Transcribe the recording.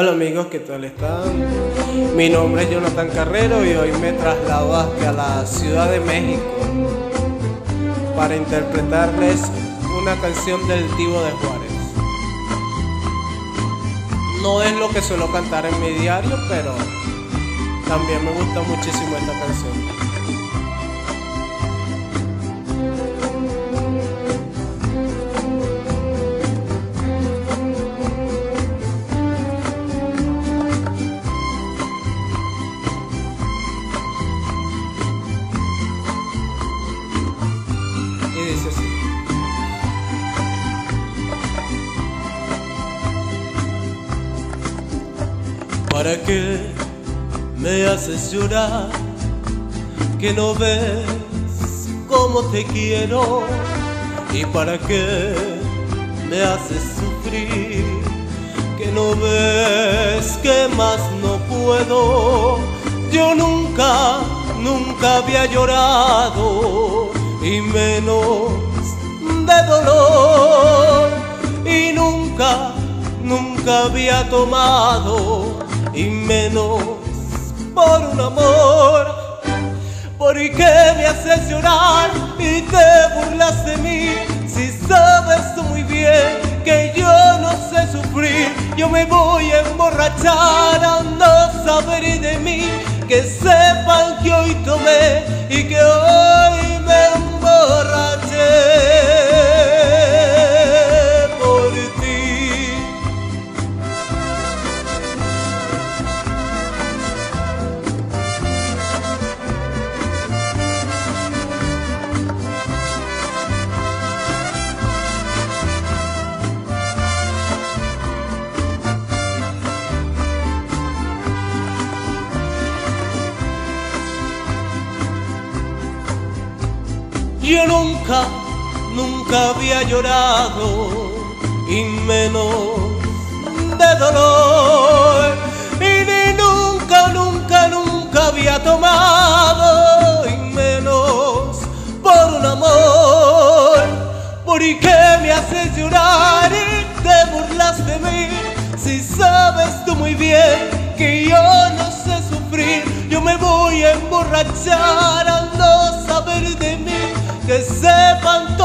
Hola amigos, ¿qué tal están? Mi nombre es Jonathan Carrero y hoy me traslado hasta la Ciudad de México para interpretarles una canción del Tivo de Juárez. No es lo que suelo cantar en mi diario, pero también me gusta muchísimo esta canción. ¿Para qué me haces llorar? Que no ves cómo te quiero. Y para qué me haces sufrir que no ves que más no puedo. Yo nunca nunca había llorado. Y menos de dolor. Y nunca nunca había tomado y menos por un amor. ¿Por qué me haces llorar y te burlas de mí? Si sabes tú muy bien que yo no sé sufrir, yo me voy a emborrachar a saber de mí, que sepan que hoy tomé y que hoy me emborraché. Yo nunca, nunca había llorado y menos de dolor. Y ni nunca, nunca, nunca había tomado y menos por un amor. ¿Por qué me haces llorar y te burlas de mí? Si sabes tú muy bien que yo no sé sufrir, yo me voy a emborrachar al no